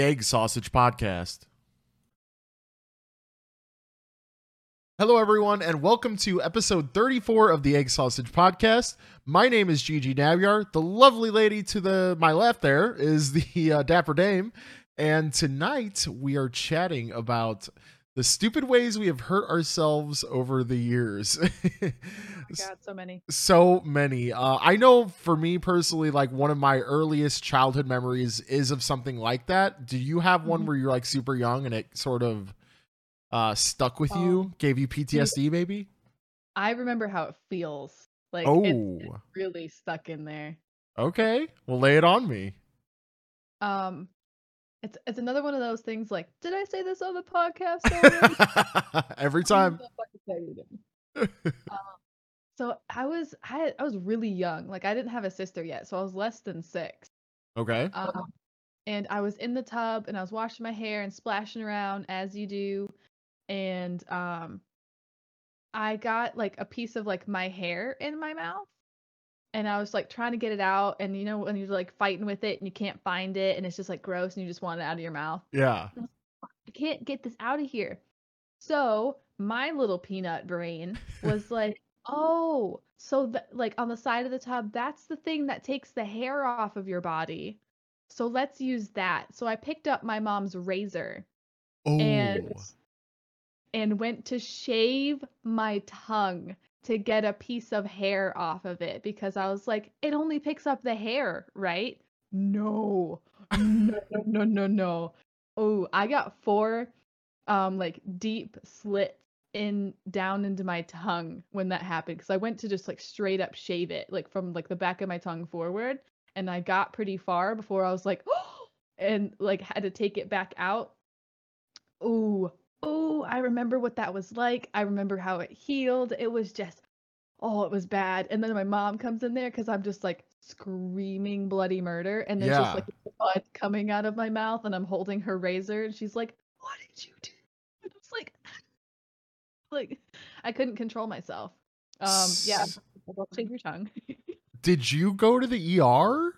Egg Sausage Podcast. Hello, everyone, and welcome to episode 34 of the Egg Sausage Podcast. My name is Gigi Navyar. The lovely lady to the my left there is the uh, Dapper Dame, and tonight we are chatting about the stupid ways we have hurt ourselves over the years. Oh God, so many. so many. Uh, I know for me personally, like one of my earliest childhood memories is of something like that. Do you have one Mhm. where you're like super young and it sort of uh, stuck with you, Um, gave you PTSD maybe? I remember how it feels. Like Oh, it's, it's really stuck in there. okay. Well, lay it on me. Um, it's it's another one of those things. Like, did I say this on the podcast? Every time. don't know if I can tell you again. Um, so I was I I was really young. Like I didn't have a sister yet, so I was less than six. Okay. Um, and I was in the tub and I was washing my hair and splashing around as you do, and um, I got like a piece of like my hair in my mouth, and I was like trying to get it out, and you know when you're like fighting with it and you can't find it, and it's just like gross, and you just want it out of your mouth. Yeah. I can't get this out of here. So my little peanut brain was like, oh, so that like on the side of the tub, that's the thing that takes the hair off of your body. So let's use that. So I picked up my mom's razor Oh. and and went to shave my tongue to get a piece of hair off of it because I was like, it only picks up the hair, right? No. No, no, no, no. Oh, I got four um like deep slits in down into my tongue when that happened because I went to just like straight up shave it like from like the back of my tongue forward and I got pretty far before I was like oh and like had to take it back out. Ooh, oh, I remember what that was like. I remember how it healed. It was just oh, it was bad. And then my mom comes in there because I'm just like screaming bloody murder and there's Yeah. just like blood coming out of my mouth and I'm holding her razor and she's like, What did you do? And I was like like I couldn't control myself. Um yeah, shave your tongue. Did you go to the ER?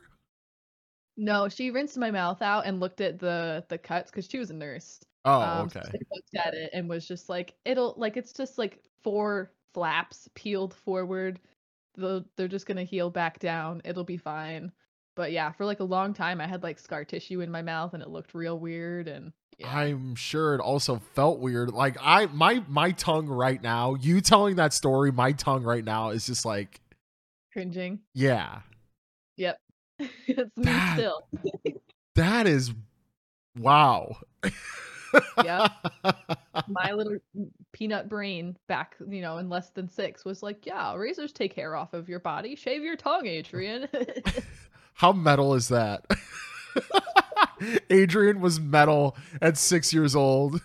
no, she rinsed my mouth out and looked at the the cuts because she was a nurse. Oh, Um, okay. she looked at it and was just like, it'll like it's just like four flaps peeled forward. They'll, they're just gonna heal back down. It'll be fine. But yeah, for like a long time, I had like scar tissue in my mouth and it looked real weird. And yeah, I'm sure it also felt weird. Like I my my tongue right now, you telling that story, my tongue right now is just like, cringing. yeah. Yep, it's me That- still. That is wow. Yep. My little mm, peanut brain back, you know, in less than six was like, yeah, razors take hair off of your body. Shave your tongue, Adrian. How metal is that? Adrian was metal at six years old.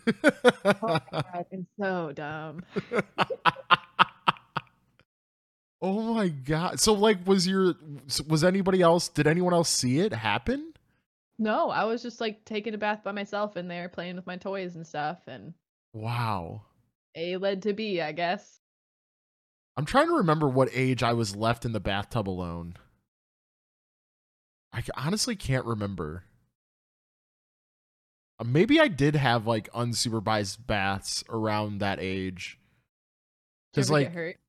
Oh god, I'm so dumb. oh my god! So, like, was your was anybody else? Did anyone else see it happen? No, I was just like taking a bath by myself in there, playing with my toys and stuff, and Wow. A led to B, I guess. I'm trying to remember what age I was left in the bathtub alone. I honestly can't remember. Uh, Maybe I did have like unsupervised baths around that age. Because like?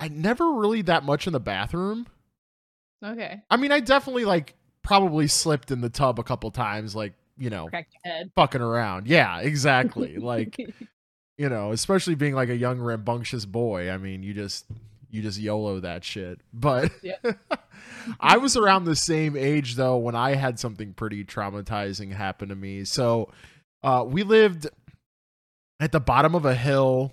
I never really that much in the bathroom. Okay, I mean, I definitely like probably slipped in the tub a couple times, like you know, crack your head. fucking around. Yeah, exactly. like you know, especially being like a young rambunctious boy. I mean, you just you just YOLO that shit. But. I was around the same age though when I had something pretty traumatizing happen to me. So uh we lived at the bottom of a hill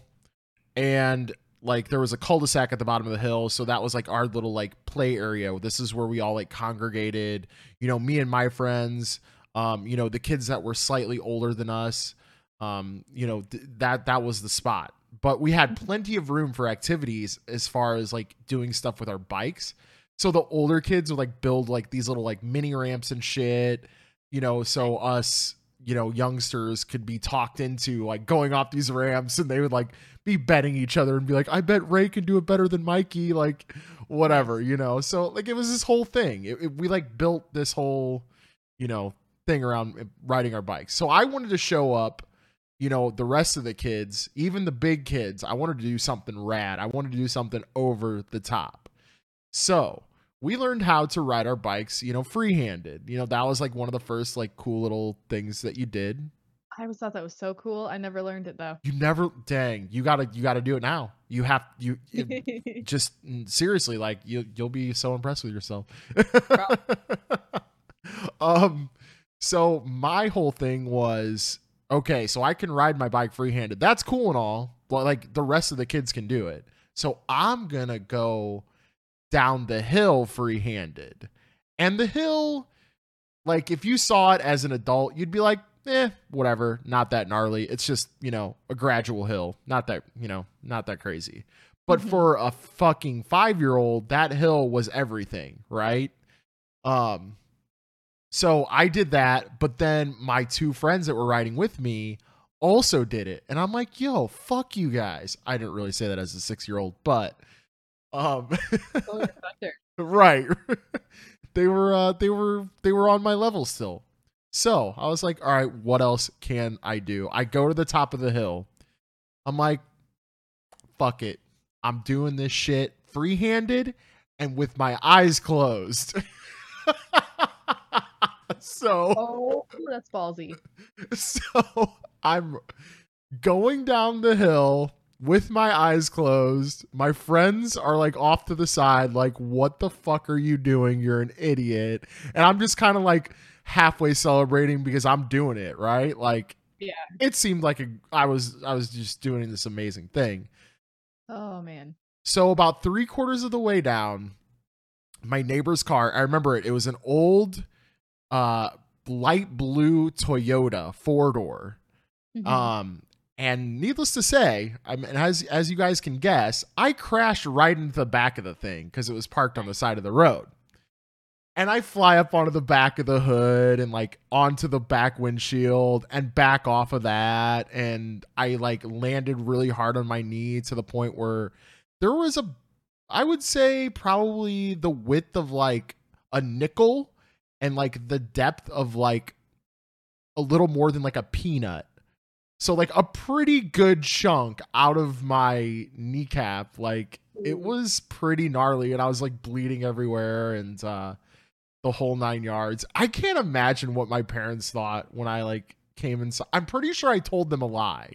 and like there was a cul-de-sac at the bottom of the hill so that was like our little like play area. This is where we all like congregated. You know me and my friends um you know the kids that were slightly older than us um you know th- that that was the spot. But we had plenty of room for activities as far as like doing stuff with our bikes. So the older kids would like build like these little like mini ramps and shit you know so us you know youngsters could be talked into like going off these ramps and they would like be betting each other and be like i bet ray can do it better than mikey like whatever you know so like it was this whole thing it, it- we like built this whole you know thing around eh, riding our bikes. So I wanted to show up, you know, the rest of the kids, even the big kids. I wanted to do something rad. I wanted to do something over the top. So we learned how to ride our bikes, you know, free-handed. You know, that was like one of the first like cool little things that you did. I always thought that was so cool. I never learned it though. You never dang, you got to you got to do it now. You have you it- just mm, seriously like you you'll be so impressed with yourself. um so my whole thing was okay, so I can ride my bike free-handed. That's cool and all, but like the rest of the kids can do it. So I'm to go down the hill free-handed. And the hill like if you saw it as an adult, you'd be like, "Eh, whatever, not that gnarly. It's just, you know, a gradual hill. Not that, you know, not that crazy." But Mhm. for a fucking 5-year-old, that hill was everything, right? Um so I did that, but then my two friends that were riding with me also did it. And I'm like, yo, fuck you guys. I didn't really say that as a six year old, but um Totally respect her. right. they were uh they were they were on my level still. So I was like, all right, what else can I do? I go to the top of the hill. I'm like, fuck it. I'm doing this shit free handed and with my eyes closed. so Oh, that's ballsy. so I'm going down the hill with my eyes closed. My friends are like off to the side, like, what the fuck are you doing? You're an idiot. And I'm just kind of like halfway celebrating because I'm doing it, right? Like Yeah. it seemed like a, I was I was just doing this amazing thing. Oh man. So about three quarters of the way down, my neighbor's car, I remember it, it was an old uh light blue Toyota four door. Mhm. Um, and needless to say, I mean, as as you guys can guess, I crashed right into the back of the thing because it was parked on the side of the road. And I fly up onto the back of the hood and like onto the back windshield and back off of that. And I like landed really hard on my knee to the point where there was a, I would say probably the width of like a nickel and like the depth of like a little more than like a peanut. So like a pretty good chunk out of my kneecap. Like it was pretty gnarly and I was like bleeding everywhere and uh the whole nine yards. I can't imagine what my parents thought when I like came inside. I'm pretty sure I told them a lie.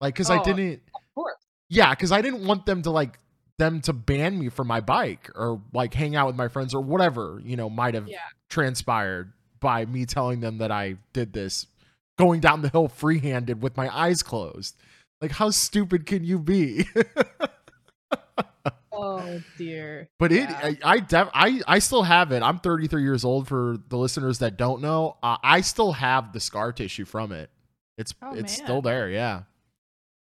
Like cuz I Oh. didn't Of course. yeah, cuz I didn't want them to like them to ban me from my bike or like hang out with my friends or whatever, you know, might have Yeah. transpired by me telling them that I did this going down the hill free-handed with my eyes closed. Like how stupid can you be? Oh dear. but it Yeah. I I, def, I I still have it. I'm 33 years old for the listeners that don't know. Uh, I still have the scar tissue from it. It's Oh, it's man. still there, yeah.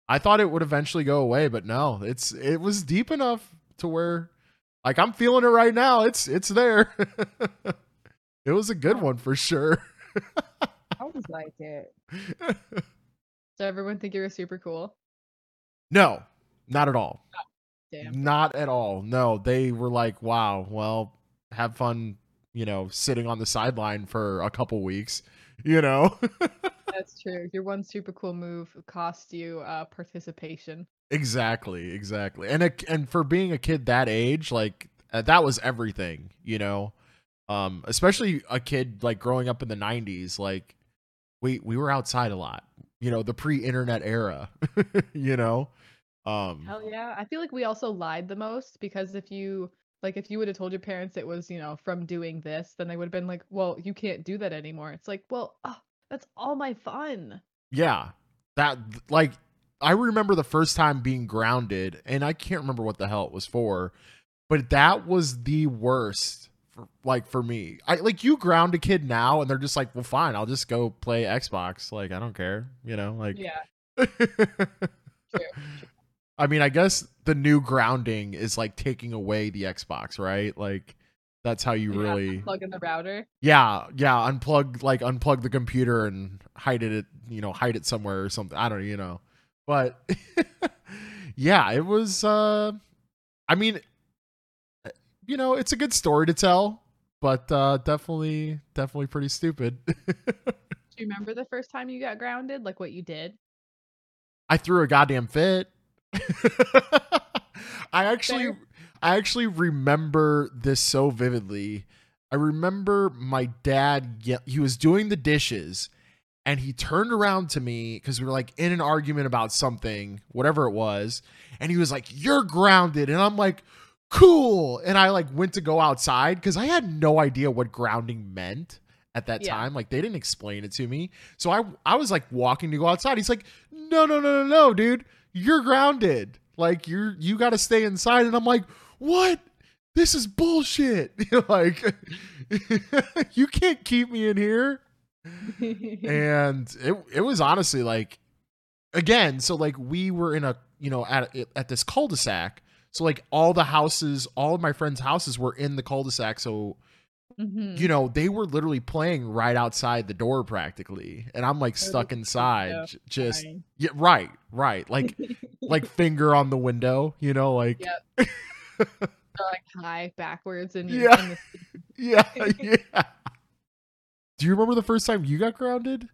I thought it would eventually go away, but no. It's it was deep enough to where like I'm feeling it right now. It's it's there. it was a good one for sure. I was like it. Does everyone think you were super cool? No, not at all. Damn. Not at all. No, they were like, "Wow, well, have fun, you know, sitting on the sideline for a couple weeks." You know? That's true. Your one super cool move cost you uh participation. exactly, exactly. And a, and for being a kid that age, like uh, that was everything, you know. Um especially a kid like growing up in the 90s, like we we were outside a lot. You know, the pre-internet era, you know. Um Hell yeah. I feel like we also lied the most because if you like if you would have told your parents it was, you know, from doing this, then they would have been like, "Well, you can't do that anymore." It's like, "Well, oh, that's all my fun." Yeah. That like I remember the first time being grounded and I can't remember what the hell it was for, but that was the worst for, like for me. I like you ground a kid now and they're just like, "Well, fine, I'll just go play Xbox. Like I don't care." You know, like Yeah. True. I mean, I guess the new grounding is like taking away the Xbox, right? Like that's how you Yeah, really Plug in the router. yeah, yeah, unplug like unplug the computer and hide it, you know, hide it somewhere or something. I don't know, you know. But yeah, it was uh I mean you know, it's a good story to tell, but uh, definitely, definitely pretty stupid. Do you remember the first time you got grounded? Like what you did? I threw a goddamn fit. I actually, Fair. I actually remember this so vividly. I remember my dad. He was doing the dishes, and he turned around to me because we were like in an argument about something, whatever it was, and he was like, "You're grounded," and I'm like, "Cool." And I like went to go outside because I had no idea what grounding meant at that Yeah. time. Like they didn't explain it to me, so I I was like walking to go outside. He's like, "No, no, no, no, no, dude, you're grounded. Like you're you got to stay inside." And I'm like, "What?" This is bullshit. like, you can't keep me in here and it it was honestly like again so like we were in a you know at at this cul-de-sac so like all the houses all of my friends houses were in the cul-de-sac so Mhm. you know they were literally playing right outside the door practically and i'm like stuck inside j- just Fine. yeah right right like like finger on the window you know like Yep. Like high backwards and Yeah. yeah yeah do you remember the first time you got grounded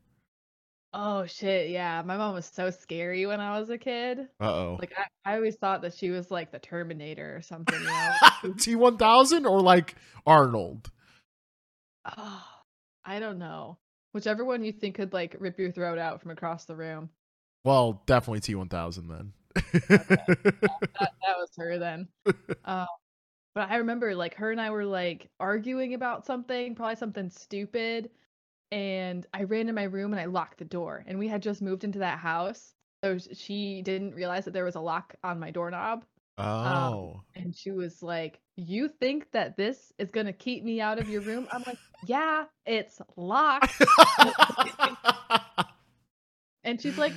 Oh shit, yeah. My mom was so scary when I was a kid. uh-oh Like I, I always thought that she was like the Terminator or something, you know? T1000 or like Arnold? oh, I don't know. Whichever one you think could like rip your throat out from across the room. Well, definitely T1000 then. That, that was her then. Um, but I remember like her and I were like arguing about something, probably something stupid. And I ran in my room and I locked the door. And we had just moved into that house. So she didn't realize that there was a lock on my doorknob. Um, oh. And she was like, You think that this is going to keep me out of your room? I'm like, Yeah, it's locked. And she's like,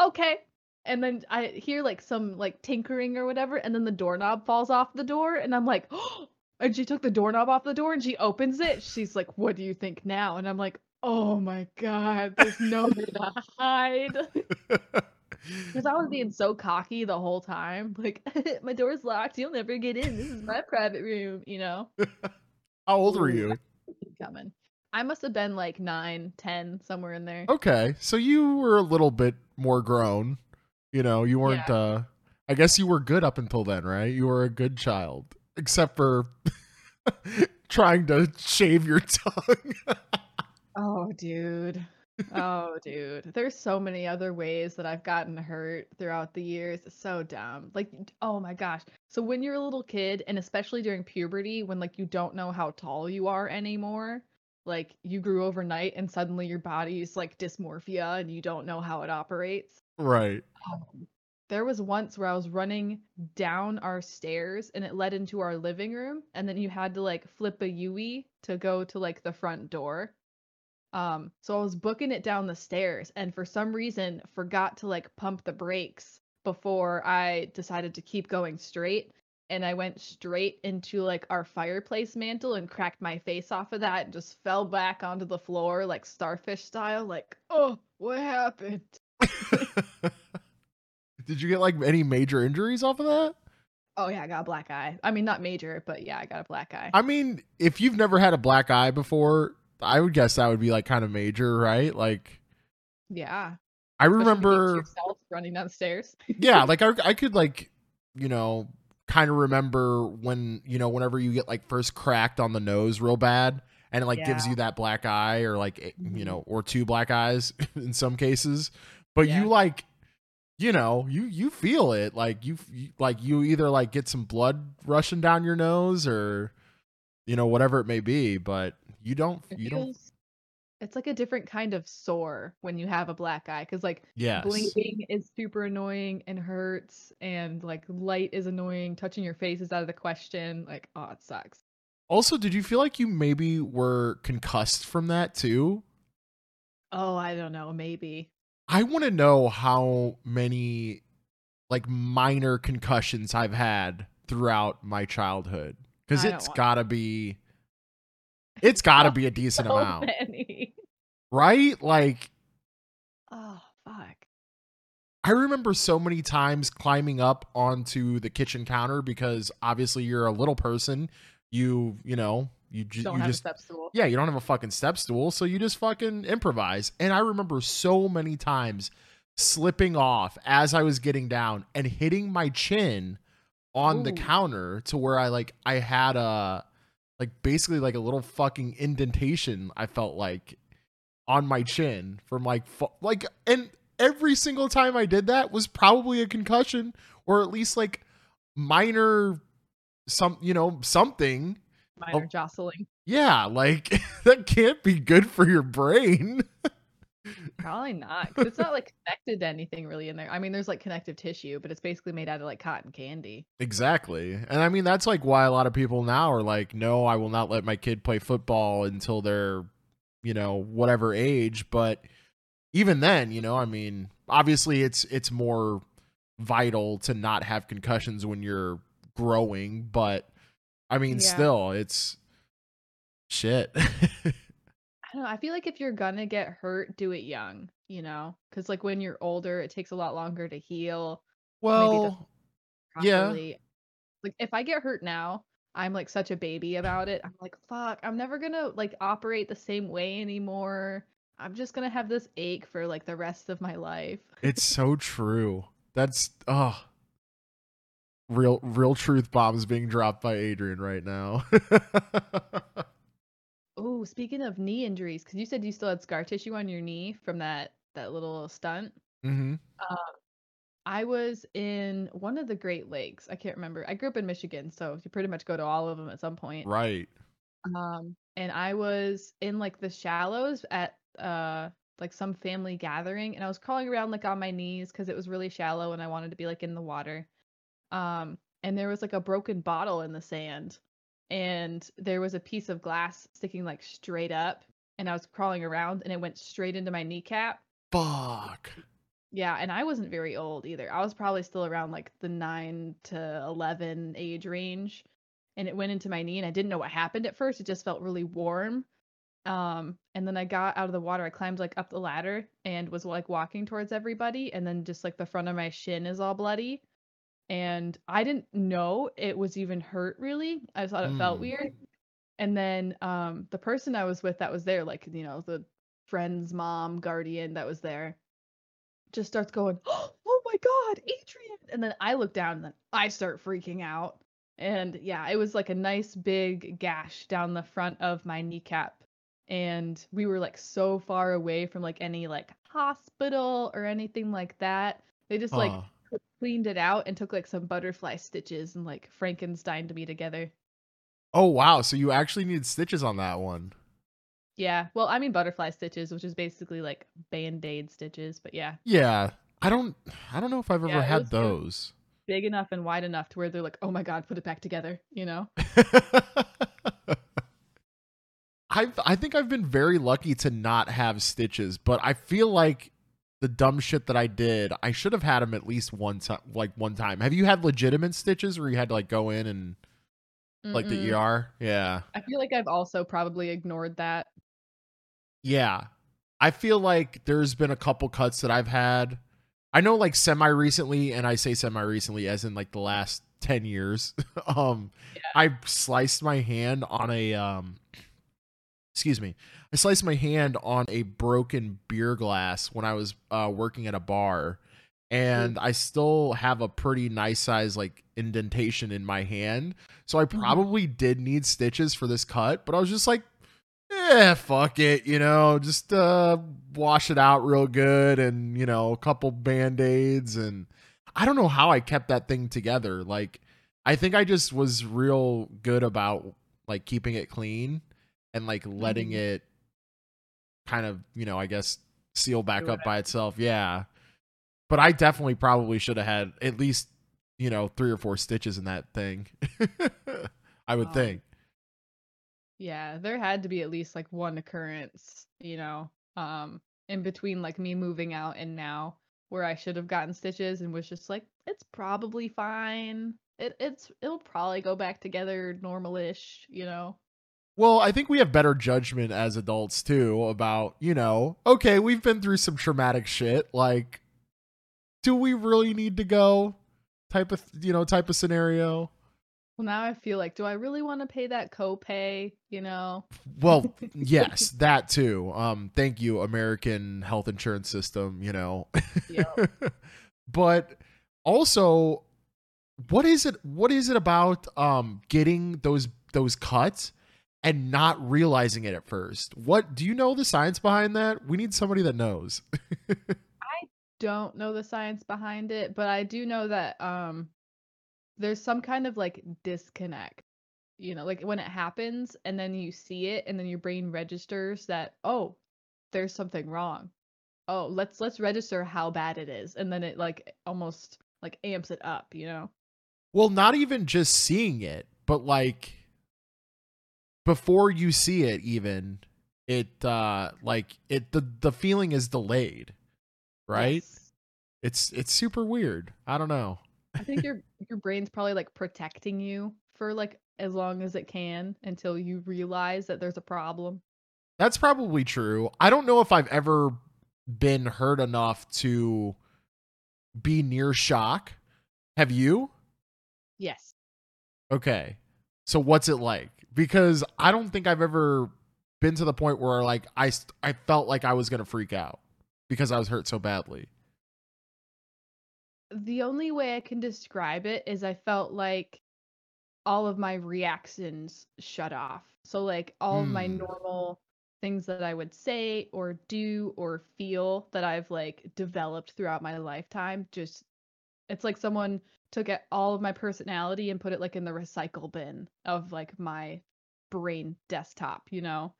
Okay. And then I hear like some like tinkering or whatever. And then the doorknob falls off the door. And I'm like, Oh. And she took the doorknob off the door and she opens it. She's like, What do you think now? And I'm like, Oh my God, there's nowhere to hide. Because I was being so cocky the whole time. Like, my door's locked. You'll never get in. This is my private room, you know? How old were you? Coming. I must have been like nine, ten, somewhere in there. Okay. So you were a little bit more grown. You know, you weren't uh I guess you were good up until then, right? You were a good child. Except for trying to shave your tongue. Oh, dude. Oh, dude. There's so many other ways that I've gotten hurt throughout the years. It's so dumb. Like, oh my gosh. So when you're a little kid, and especially during puberty, when like you don't know how tall you are anymore, like you grew overnight and suddenly your body's like dysmorphia and you don't know how it operates. right. Um, there was once where I was running down our stairs and it led into our living room, and then you had to like flip a U to go to like the front door. Um, so I was booking it down the stairs, and for some reason forgot to like pump the brakes before I decided to keep going straight. And I went straight into like our fireplace mantle and cracked my face off of that and just fell back onto the floor like starfish style, like, oh, what happened? Did you get like any major injuries off of that? Oh yeah, I got a black eye. I mean, not major, but yeah, I got a black eye. I mean, if you've never had a black eye before, I would guess that would be like kind of major, right? Like yeah. I remember yourself running downstairs. yeah, like I, I could like, you know, kind of remember when, you know, whenever you get like first cracked on the nose real bad and it like gives you that black eye or like, eh, you Mhm. know, or two black eyes in some cases. But Yeah. you like, you know, you you feel it like you, you like you either like get some blood rushing down your nose or you know whatever it may be, but you don't It you don't It's like a different kind of sore when you have a black eye, because like yes. blinking is super annoying and hurts, and like light is annoying. Touching your face is out of the question. Like, oh, it sucks. Also, did you feel like you maybe were concussed from that too? Oh, I don't know, maybe. I want to know how many like minor concussions I've had throughout my childhood because it's want- got to be it's got to be a decent So amount, many. right? Like Oh, fuck. I remember so many times climbing up onto the kitchen counter because obviously you're a little person. you you know you, ju- Don't you have just a step stool. yeah you don't have a fucking step stool so you just fucking improvise and i remember so many times slipping off as i was getting down and hitting my chin on the counter to where i like i had a like basically like a little fucking indentation i felt like on my chin from like fu- like and every single time i did that was probably a concussion or at least like minor some you know something Minor Oh. jostling. yeah, like that can't be good for your brain. Probably not. Cause it's not like connected to anything really in there. I mean, there's like connective tissue, but it's basically made out of like cotton candy. exactly. And I mean, that's like why a lot of people now are like, no, I will not let my kid play football until they're, you know, whatever age. But even then, you know, I mean, obviously it's it's more vital to not have concussions when you're growing, but I mean, Yeah. still, it's shit. I don't know. I feel like if you're gonna get hurt, do it young, you know? Because like when you're older, it takes a lot longer to heal well, Yeah. Like if I get hurt now, I'm like such a baby about it. I'm like, fuck, I'm never gonna like operate the same way anymore. I'm just gonna have this ache for like the rest of my life. It's so true. That's oh real real truth bombs being dropped by Adrian right now. Oh, speaking of knee injuries, because you said you still had scar tissue on your knee from that that little stunt. hmm I was in one of the Great Lakes. I can't remember. I grew up in Michigan, so you pretty much go to all of them at some point. Right. Um, and I was in like the shallows at uh like some family gathering, and I was crawling around like on my knees because it was really shallow and I wanted to be like in the water. Um, and there was like a broken bottle in the sand, and there was a piece of glass sticking like straight up, and I was crawling around, and it went straight into my kneecap. Fuck. Yeah, and I wasn't very old either. I was probably still around like the 9 to 11 age range. And it went into my knee and I didn't know what happened at first. It just felt really warm. Um and then I got out of the water. I climbed like up the ladder and was like walking towards everybody and then just like the front of my shin is all bloody. And I didn't know it was even hurt really. I thought it felt Mm. weird. And then um the person I was with that was there like, you know, the friend's mom, guardian that was there just starts going, "Oh my god, Adrian!" And then I look down and then I start freaking out. And yeah, it was like a nice big gash down the front of my kneecap. And we were like so far away from like any like hospital or anything like that. They just like. Cleaned it out and took like some butterfly stitches and like Frankenstein to me together. Oh wow, so you actually need stitches on that one. Yeah, well, I mean butterfly stitches, which is basically like band-aid stitches, but yeah, Yeah. I don't I don't know if I've ever Yeah, had those. big enough and wide enough to where they're like, "Oh my god, put it back together," you know? I've I think I've been very lucky to not have stitches, but I feel like the dumb shit that I did, I should have had them at least one time, like one time. Have you had legitimate stitches where you had to like go in and like the Mm-mm. ER? Yeah, I feel like I've also probably ignored that. yeah. I feel like there's been a couple cuts that I've had. I know like semi recently, and I say semi recently as in like the last ten years. um, I sliced my hand on a um, excuse me, I sliced my hand on a broken beer glass when I was uh, working at a bar, and I still have a pretty nice size like indentation in my hand. So I probably did need stitches for this cut, but I was just like, yeah, fuck it, you know, just uh, wash it out real good, and you know, a couple band aids, and I don't know how I kept that thing together. Like, I think I just was real good about like keeping it clean and like letting Mhm. it kind of, you know, I guess seal back Do up by itself. Yeah. But I definitely probably should have had at least, you know, three or four stitches in that thing. I would Um, think. Yeah, there had to be at least like one occurrence, you know, um, in between like me moving out and now where I should have gotten stitches and was just like, it's probably fine. It it's it'll probably go back together normal-ish, you know. Well, I think we have better judgment as adults too about, you know, okay, we've been through some traumatic shit. Like, do we really need to go? Type of, you know, type of scenario. Well, now I feel like, do I really want to pay that copay? You know? Well, yes, that too. Um, thank you, American health insurance system, you know. Yep. but also what is it what is it about um getting those those cuts and not realizing it at first? What do you know the science behind that? We need somebody that knows. I don't know the science behind it, but I do know that um there's some kind of like disconnect. You know, like when it happens and then you see it and then your brain registers that, oh, there's something wrong. Oh, let's let's register how bad it is. And then it like almost like amps it up, you know? well, not even just seeing it, but like before you see it even it uh like it the the feeling is delayed. Right? Yes. It's it's super weird. I don't know. I think your your brain's probably like protecting you for like as long as it can until you realize that there's a problem. That's probably true. I don't know if I've ever been hurt enough to be near shock. Have you? Yes. Okay. So what's it like? Because I don't think I've ever been to the point where like I I felt like I was going to freak out because I was hurt so badly. The only way I can describe it is I felt like all of my reactions shut off. So like all of my Hmm. normal things that I would say or do or feel that I've like developed throughout my lifetime just it's like someone took it, all of my personality and put it like in the recycle bin of like my brain desktop, you know?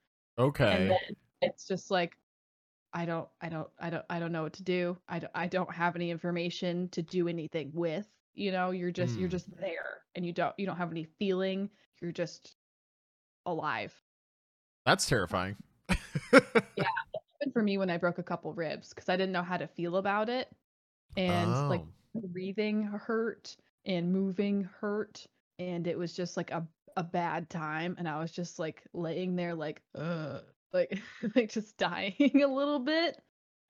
And Okay. then it's just like I don't I don't I don't I don't know what to do. I don't I don't have any information to do anything with. You know, you're just you're Hmm. just there and you don't you don't have any feeling. You're just alive. That's terrifying. yeah, for me when I broke a couple ribs because I didn't know how to feel about it. And like Oh. Breathing hurt and moving hurt and it was just like a a bad time and I was just like laying there like like like just dying a little bit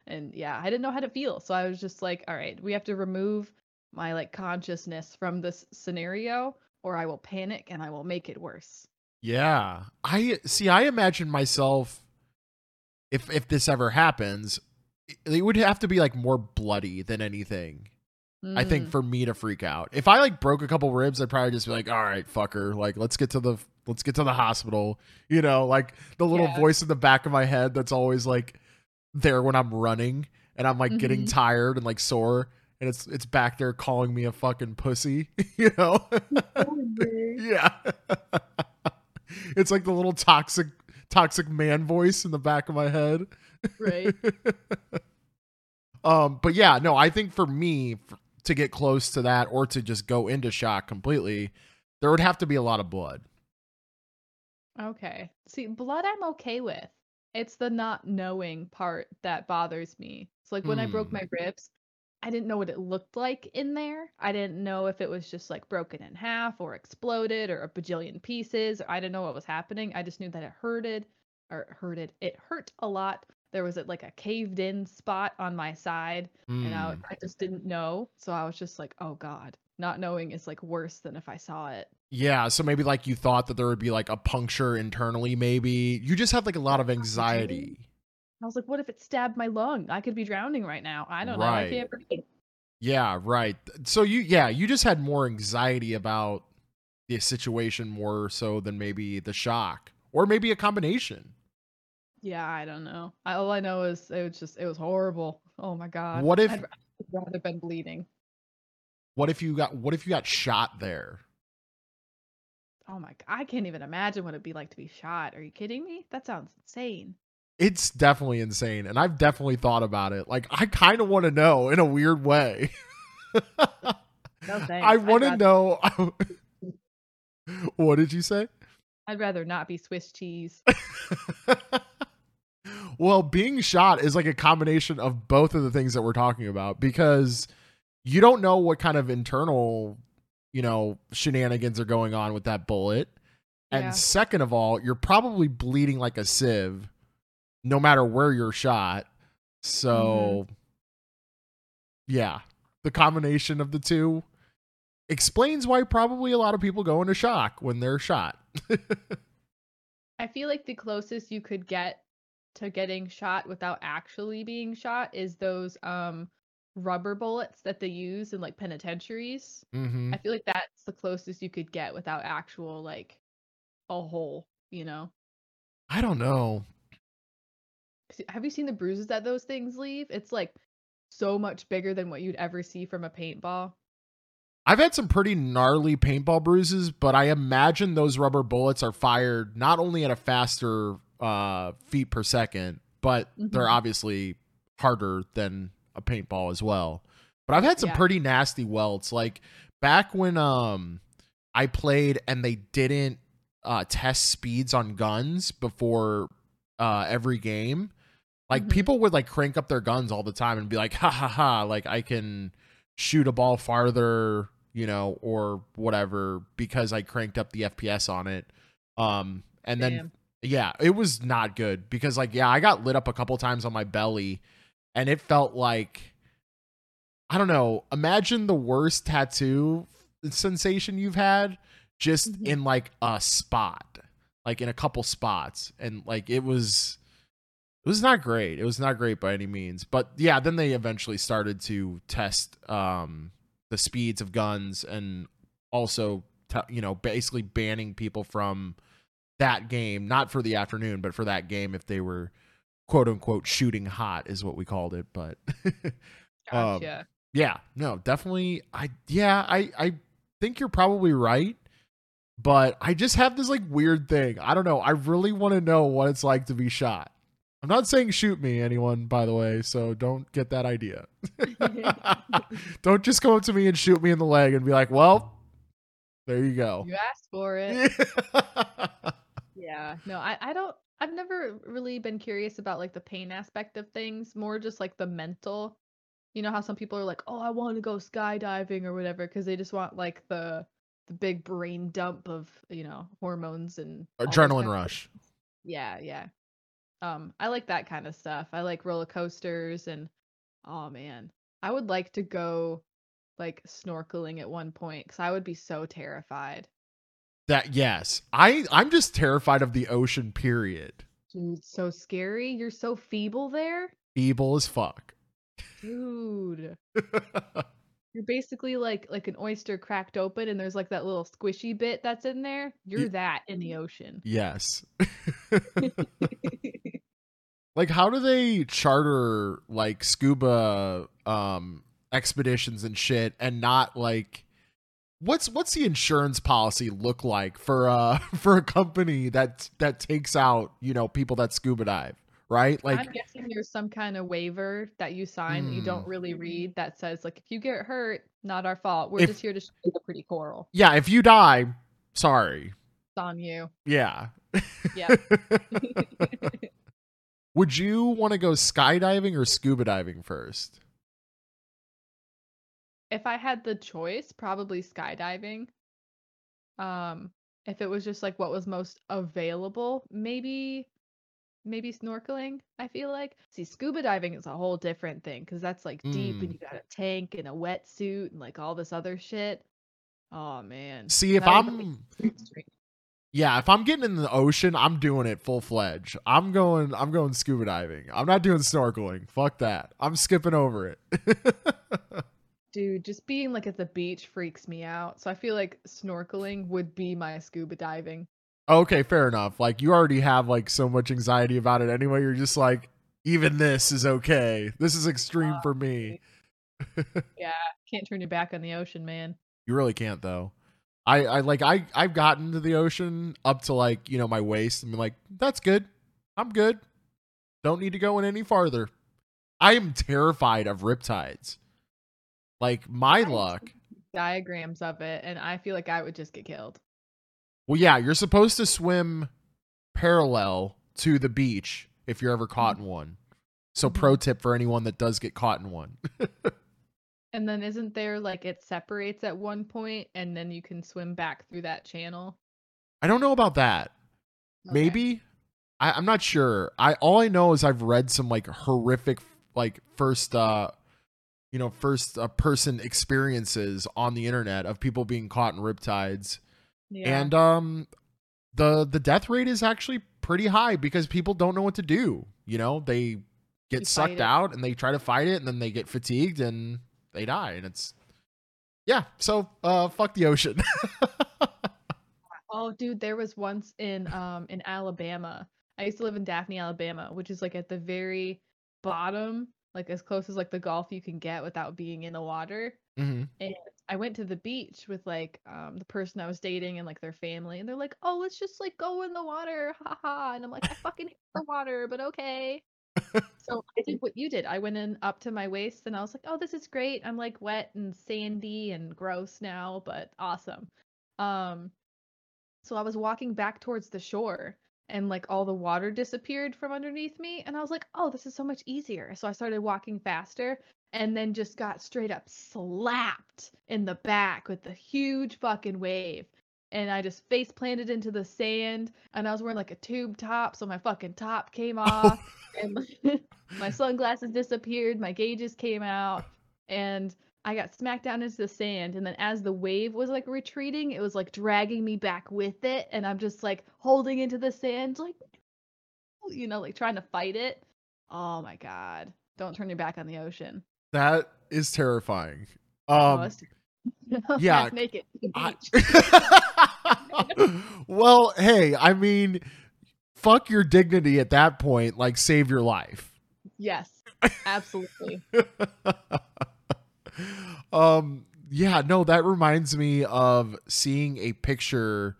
and yeah I didn't know how to feel so I was just like all right we have to remove my like consciousness from this scenario or I will panic and I will make it worse Yeah. I see I imagine myself if if this ever happens, it would have to be like more bloody than anything. I think Mm, for me to freak out. If I like broke a couple ribs, I'd probably just be like, "All right, fucker, like let's get to the let's get to the hospital." You know, like the little Yeah. voice in the back of my head that's always like there when I'm running and I'm like getting Mhm. tired and like sore and it's it's back there calling me a fucking pussy, you know? yeah. it's like the little toxic toxic man voice in the back of my head. right um but yeah no i think for me f- to get close to that or to just go into shock completely there would have to be a lot of blood Okay. See, blood I'm okay with. It's the not knowing part that bothers me. So like when I broke Hmm. my ribs, I didn't know what it looked like in there. I didn't know if it was just like broken in half or exploded or a bajillion pieces. I didn't know what was happening. I just knew that it hurted or hurted. It hurt a lot. There was like a caved in spot on my side and I, Hmm. I just didn't know. So I was just like, oh God. Not knowing is like worse than if I saw it. yeah so maybe like you thought that there would be like a puncture internally maybe you just had like a lot of anxiety I was like, what if it stabbed my lung? I could be drowning right now. I don't know. I Right. can't breathe. yeah right so you yeah you just had more anxiety about the situation more so than maybe the shock or maybe a combination Yeah, I don't know. All I know is it was just it was horrible. Oh my god. What if- I'd, rather been bleeding. what if you got what if you got shot there Oh my god. I can't even imagine what it'd be like to be shot. Are you kidding me? That sounds insane. it's definitely insane and i've definitely thought about it like i kind of want to know in a weird way No thanks. i want to know what did you say I'd rather not be Swiss cheese. well being shot is like a combination of both of the things that we're talking about because you don't know what kind of internal you know shenanigans are going on with that bullet and Yeah. second of all you're probably bleeding like a sieve no matter where you're shot so Mm-hmm. yeah the combination of the two explains why probably a lot of people go into shock when they're shot. I feel like the closest you could get to getting shot without actually being shot is those um rubber bullets that they use in like penitentiaries. hmm I feel like that's the closest you could get without actual like a hole, you know. I don't know. Have you seen the bruises that those things leave? It's like so much bigger than what you'd ever see from a paintball. I've had some pretty gnarly paintball bruises, but I imagine those rubber bullets are fired not only at a faster uh, feet per second, but they're Mhm. obviously harder than a paintball as well. But I've had some Yeah. pretty nasty welts. Like back when um I played and they didn't uh, test speeds on guns before uh, every game. Like Mhm. people would like crank up their guns all the time and be like, ha ha ha, like I can shoot a ball farther, you know, or whatever because I cranked up the FPS on it. Um, and then Damn. Yeah, it was not good because like yeah, I got lit up a couple times on my belly, and it felt like I don't know. Imagine the worst tattoo sensation you've had just Mhm. in like a spot, like in a couple spots, and like it was. It was not great. It was not great by any means. But yeah, then they eventually started to test um, the speeds of guns and also, t- you know, basically banning people from that game, not for the afternoon, but for that game if they were quote unquote shooting hot, is what we called it. But Um, yeah, no, definitely. I yeah, I I think you're probably right. But I just have this like weird thing. I don't know. I really want to know what it's like to be shot. I'm not saying shoot me, anyone, by the way, so don't get that idea. don't just come up to me and shoot me in the leg and be like, well, there you go. you asked for it. Yeah. No, I, I don't I've never really been curious about like the pain aspect of things, more just like the mental. You know how some people are like, "Oh, I want to go skydiving or whatever" because they just want like the the big brain dump of, you know, hormones and Adrenaline rush. Yeah, yeah. Um, I like that kind of stuff. I like roller coasters and oh man, I would like to go like snorkeling at one point because I would be so terrified. That yes. I I'm just terrified of the ocean period. Dude, so scary. You're so feeble there. Feeble as fuck. Dude. You're basically like like an oyster cracked open and there's like that little squishy bit that's in there. You're that in the ocean. yes. like how do they charter like scuba um expeditions and shit and not like what's what's the insurance policy look like for uh for a company that that takes out you know people that scuba dive right like I'm guessing there's some kind of waiver that you sign that you Hmm. don't really read that says like if you get hurt, not our fault. We're If- just here to show you the pretty coral. yeah if you die sorry It's on you. yeah Yeah. would you want to go skydiving or scuba diving first if I had the choice, probably skydiving. Um, if it was just like what was most available, maybe maybe snorkeling, I feel like. See, scuba diving is a whole different thing because that's like deep Mm. and you got a tank and a wetsuit and like all this other shit. Oh man. see if That i'm. Yeah, if I'm getting in the ocean, I'm doing it full fledged. I'm going I'm going scuba diving. I'm not doing snorkeling. Fuck that. I'm skipping over it. Dude, just being like at the beach freaks me out. So I feel like snorkeling would be my scuba diving. okay, fair enough. Like you already have like so much anxiety about it anyway. You're just like even this is okay. This is extreme for me. Yeah, can't turn your back on the ocean, man. You really can't though. I I like I I've gotten to the ocean up to like, you know, my waist. I'm like, that's good. I'm good. Don't need to go in any farther. I am terrified of riptides. Like my luck. Diagrams of it, and I feel like I would just get killed. Well, yeah, you're supposed to swim parallel to the beach if you're ever caught in one. So, Mhm. pro tip for anyone that does get caught in one. And then isn't there like it separates at one point, and then you can swim back through that channel? I don't know about that. Okay. Maybe I, I'm not sure. I all I know is I've read some like horrific like first uh you know first uh, person experiences on the internet of people being caught in riptides. Yeah. and um the the death rate is actually pretty high because people don't know what to do you know? They get You sucked out and they try to fight it and then they get fatigued and they die. And it's yeah so uh fuck the ocean. Oh, dude, there was once in um in Alabama. I used to live in Daphne, Alabama, which is like at the very bottom, like as close as like the golf you can get without being in the water. Mhm. And I went to the beach with like um the person I was dating and like their family, and they're like, "Oh, let's just like go in the water, haha." And I'm like, "I fucking hate the water, but okay." so I did what you did. I went in up to my waist, and I was like, "Oh, this is great. I'm like wet and sandy and gross now, but awesome." Um, so I was walking back towards the shore and like all the water disappeared from underneath me and I was like, "Oh, this is so much easier." So I started walking faster and then just got straight up slapped in the back with a huge fucking wave. And I just face planted into the sand and I was wearing like a tube top, so my fucking top came off and my sunglasses disappeared, my gauges came out, and I got smacked down into the sand. And then as the wave was like retreating, it was like dragging me back with it, and I'm just like holding into the sand, like you know, like trying to fight it. Oh my god! Don't turn your back on the ocean. that is terrifying oh, um that's yeah, half naked. I- well, hey, I mean, fuck your dignity at that point. Like, save your life. yes, absolutely. um, yeah, no, that reminds me of seeing a picture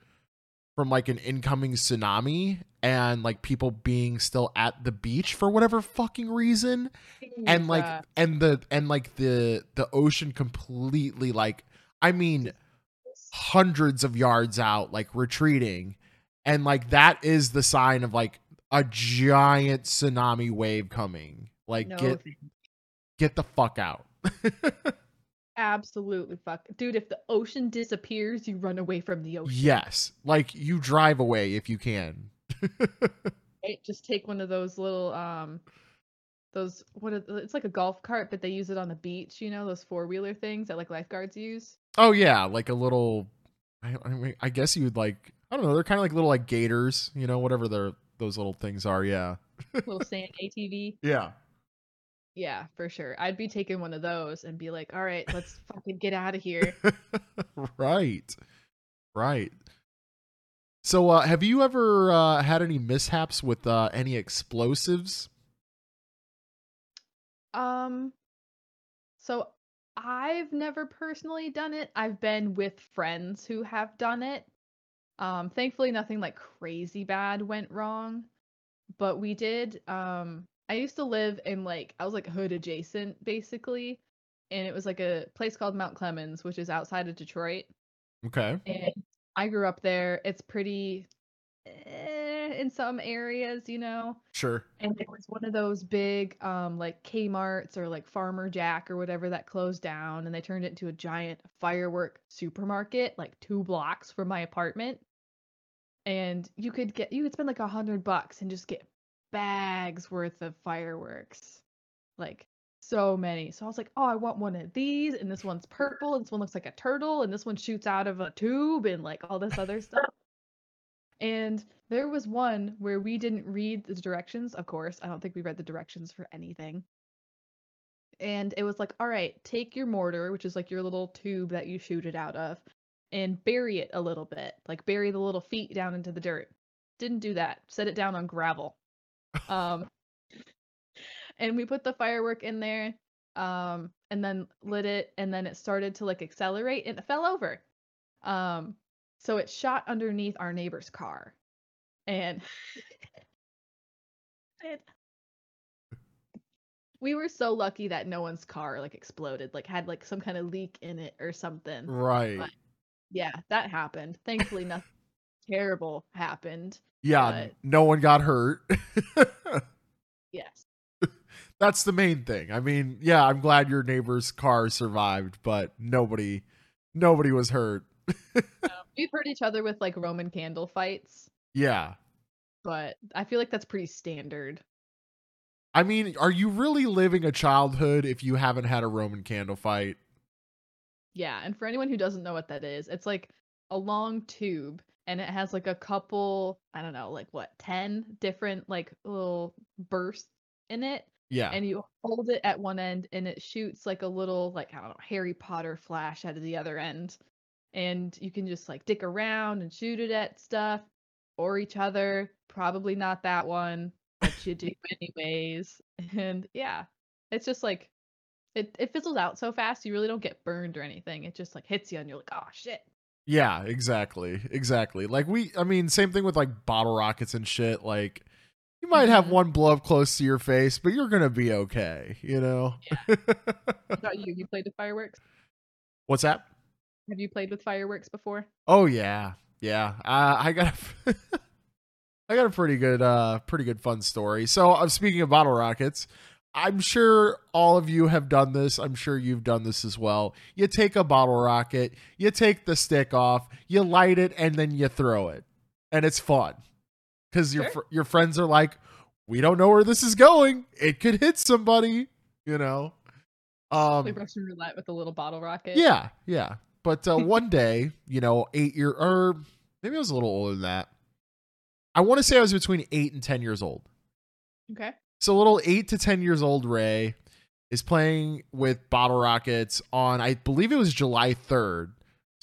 from like an incoming tsunami and like people being still at the beach for whatever fucking reason. And like and the and like the the ocean completely like i mean hundreds of yards out like retreating. And like that is the sign of like a giant tsunami wave coming. Like no, get get the fuck out absolutely fuck, dude. If the ocean disappears, you run away from the ocean. yes like you drive away if you can right? Just take one of those little um those what are, it's like a golf cart, but they use it on the beach, you know, those four wheeler things that like lifeguards use. oh yeah like a little i, I mean i guess you would like i don't know they're kind of like little like gators you know whatever they're those little things are yeah Little sand ATV. yeah Yeah, for sure. I'd be taking one of those and be like, all right, let's fucking get out of here. right right so uh have you ever uh had any mishaps with uh any explosives Um so I've never personally done it. I've been with friends who have done it. Um thankfully nothing like crazy bad went wrong, but we did um I used to live in like I was like hood adjacent basically, and it was like a place called Mount Clemens, which is outside of Detroit. okay And I grew up there. It's pretty eh, in some areas, you know. sure And it was one of those big, um, like Kmart's or like Farmer Jack or whatever that closed down, and they turned it into a giant firework supermarket, like two blocks from my apartment. And you could get, you could spend like a hundred bucks and just get bags worth of fireworks, like so many. So I was like, oh, I want one of these, and this one's purple, and this one looks like a turtle, and this one shoots out of a tube, and like all this other stuff. And there was one where we didn't read the directions, of course. I don't think we read the directions for anything. And it was like, all right, take your mortar, which is like your little tube that you shoot it out of, and bury it a little bit. Like bury the little feet down into the dirt. Didn't do that. Set it down on gravel. Um and we put the firework in there um and then lit it and then it started to like accelerate and it fell over. Um so it shot underneath our neighbor's car. And it, we were so lucky that no one's car like exploded, like had like some kind of leak in it or something. right But- Yeah, that happened. Thankfully nothing terrible happened. yeah but- no one got hurt Yes. that's the main thing i mean yeah i'm glad your neighbor's car survived but nobody nobody was hurt we've hurt each other with like Roman candle fights, yeah but I feel like that's pretty standard. I mean, are you really living a childhood if you haven't had a Roman candle fight? Yeah, and for anyone who doesn't know what that is, it's like a long tube and it has like a couple, I don't know, like what, 10 different like little bursts in it. Yeah. And you hold it at one end and it shoots like a little like I don't know, Harry Potter flash out of the other end. And you can just like dick around and shoot it at stuff or each other. Probably not that one, but you do anyways. And yeah, it's just like it, it fizzles out so fast you really don't get burned or anything. It just like hits you and you're like, oh shit. Yeah, exactly. Exactly. Like we I mean, same thing with like bottle rockets and shit. Like you might have Mhm. one blow up close to your face, but you're gonna be okay, you know? What about you? You played with fireworks? What's that? Have you played with fireworks before? Oh yeah. Yeah. Uh, I got a I got a pretty good uh pretty good fun story. So I'm speaking of bottle rockets. I'm sure all of you have done this. I'm sure you've done this as well. You take a bottle rocket, you take the stick off, you light it, and then you throw it, and it's fun because your Sure. your friends are like, "We don't know where this is going. It could hit somebody," you know. Um, Play Russian roulette with a little bottle rocket. yeah, yeah. But uh, one day, you know, eight year or maybe I was a little older than that. I want to say I was between eight and ten years old. Okay. So little eight to ten years old Ray is playing with bottle rockets on I believe it was July third.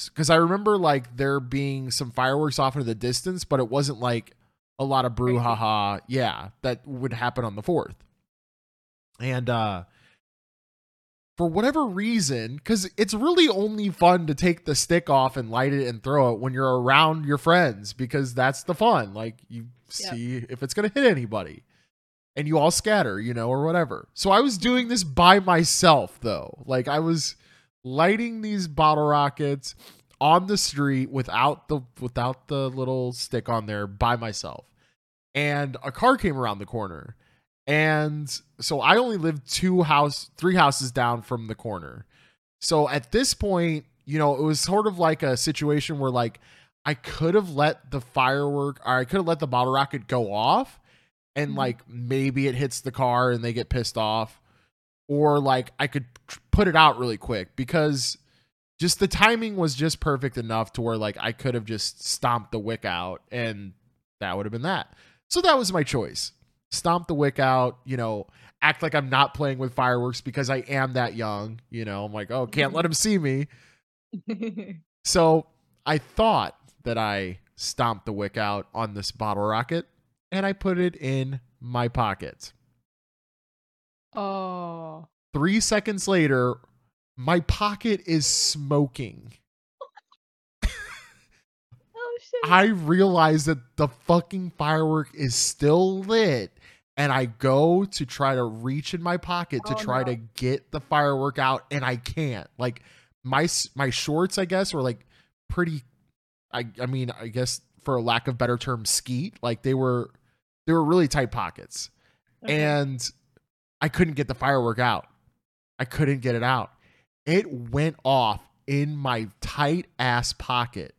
Because I remember like there being some fireworks off into the distance, but it wasn't like a lot of brouhaha. Yeah, that would happen on the fourth. And uh for whatever reason, because it's really only fun to take the stick off and light it and throw it when you're around your friends because that's the fun. Like you see if it's gonna hit anybody and you all scatter, you know, or whatever. So I was doing this by myself though. Like I was lighting these bottle rockets on the street without the without the little stick on there by myself. And a car came around the corner. And so I only lived two house three houses down from the corner. So at this point, you know, it was sort of like a situation where like I could have let the firework or I could have let the bottle rocket go off and Mhm. like maybe it hits the car and they get pissed off or like I could put it out really quick because just the timing was just perfect enough to where like I could have just stomped the wick out and that would have been that. So that was my choice. Stomp the wick out, you know, act like I'm not playing with fireworks because I am that young, you know. I'm like, "Oh, can't let him see me." So I thought that I stomped the wick out on this bottle rocket and I put it in my pocket. oh. Three seconds later, my pocket is smoking. Oh shit. I realize that the fucking firework is still lit. And I go to try to reach in my pocket to Oh, try no. to get the firework out, and I can't. Like my my shorts, I guess, were like pretty. I I mean, I guess for a lack of better term, skeet. Like they were they were really tight pockets. Okay. and I couldn't get the firework out. I couldn't get it out. It went off in my tight ass pocket.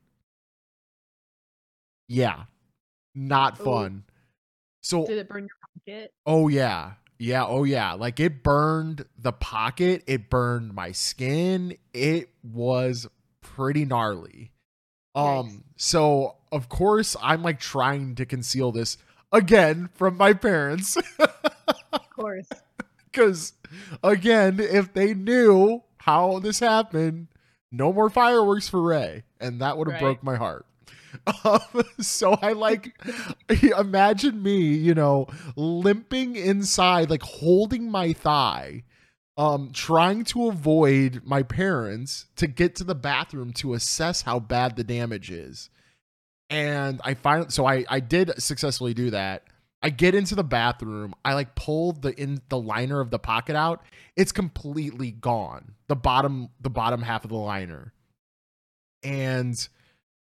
Yeah. Not Ooh. fun. So Did it burn your pocket? oh yeah. Yeah, oh yeah. Like it burned the pocket, it burned my skin. It was pretty gnarly. Um so of course I'm like trying to conceal this again from my parents. Of course. Because again, if they knew how this happened, no more fireworks for Ray, and that would have Right. broke my heart. Um, so I like imagine me, you know, limping inside, like holding my thigh, um, trying to avoid my parents to get to the bathroom to assess how bad the damage is. And I finally, so I I did successfully do that. I get into the bathroom. I like pull the in the liner of the pocket out. It's completely gone. The bottom the bottom half of the liner. And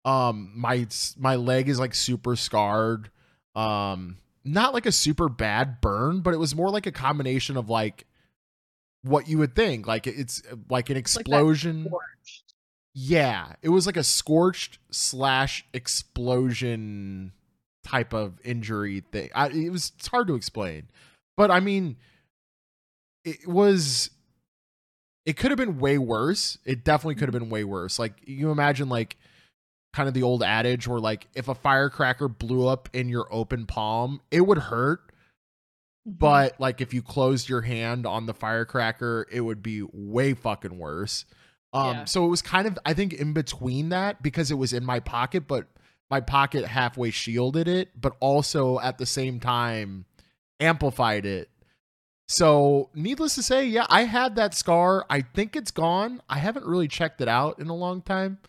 um my my leg is like super scarred. Um not like a super bad burn, but it was more like a combination of like what you would think. Like it's like an explosion. Scorched. Yeah, it was like a scorched slash explosion type of injury thing. I, it was it's hard to explain, But I mean, it was. It could have been way worse. It definitely could have been way worse. Like you imagine, like kind of the old adage where like if a firecracker blew up in your open palm, it would hurt. Mhm. But like if you closed your hand on the firecracker, it would be way fucking worse. Um Yeah. so it was kind of I think in between that because it was in my pocket, but my pocket halfway shielded it, but also at the same time amplified it. So, needless to say, yeah, I had that scar. I think it's gone. I haven't really checked it out in a long time,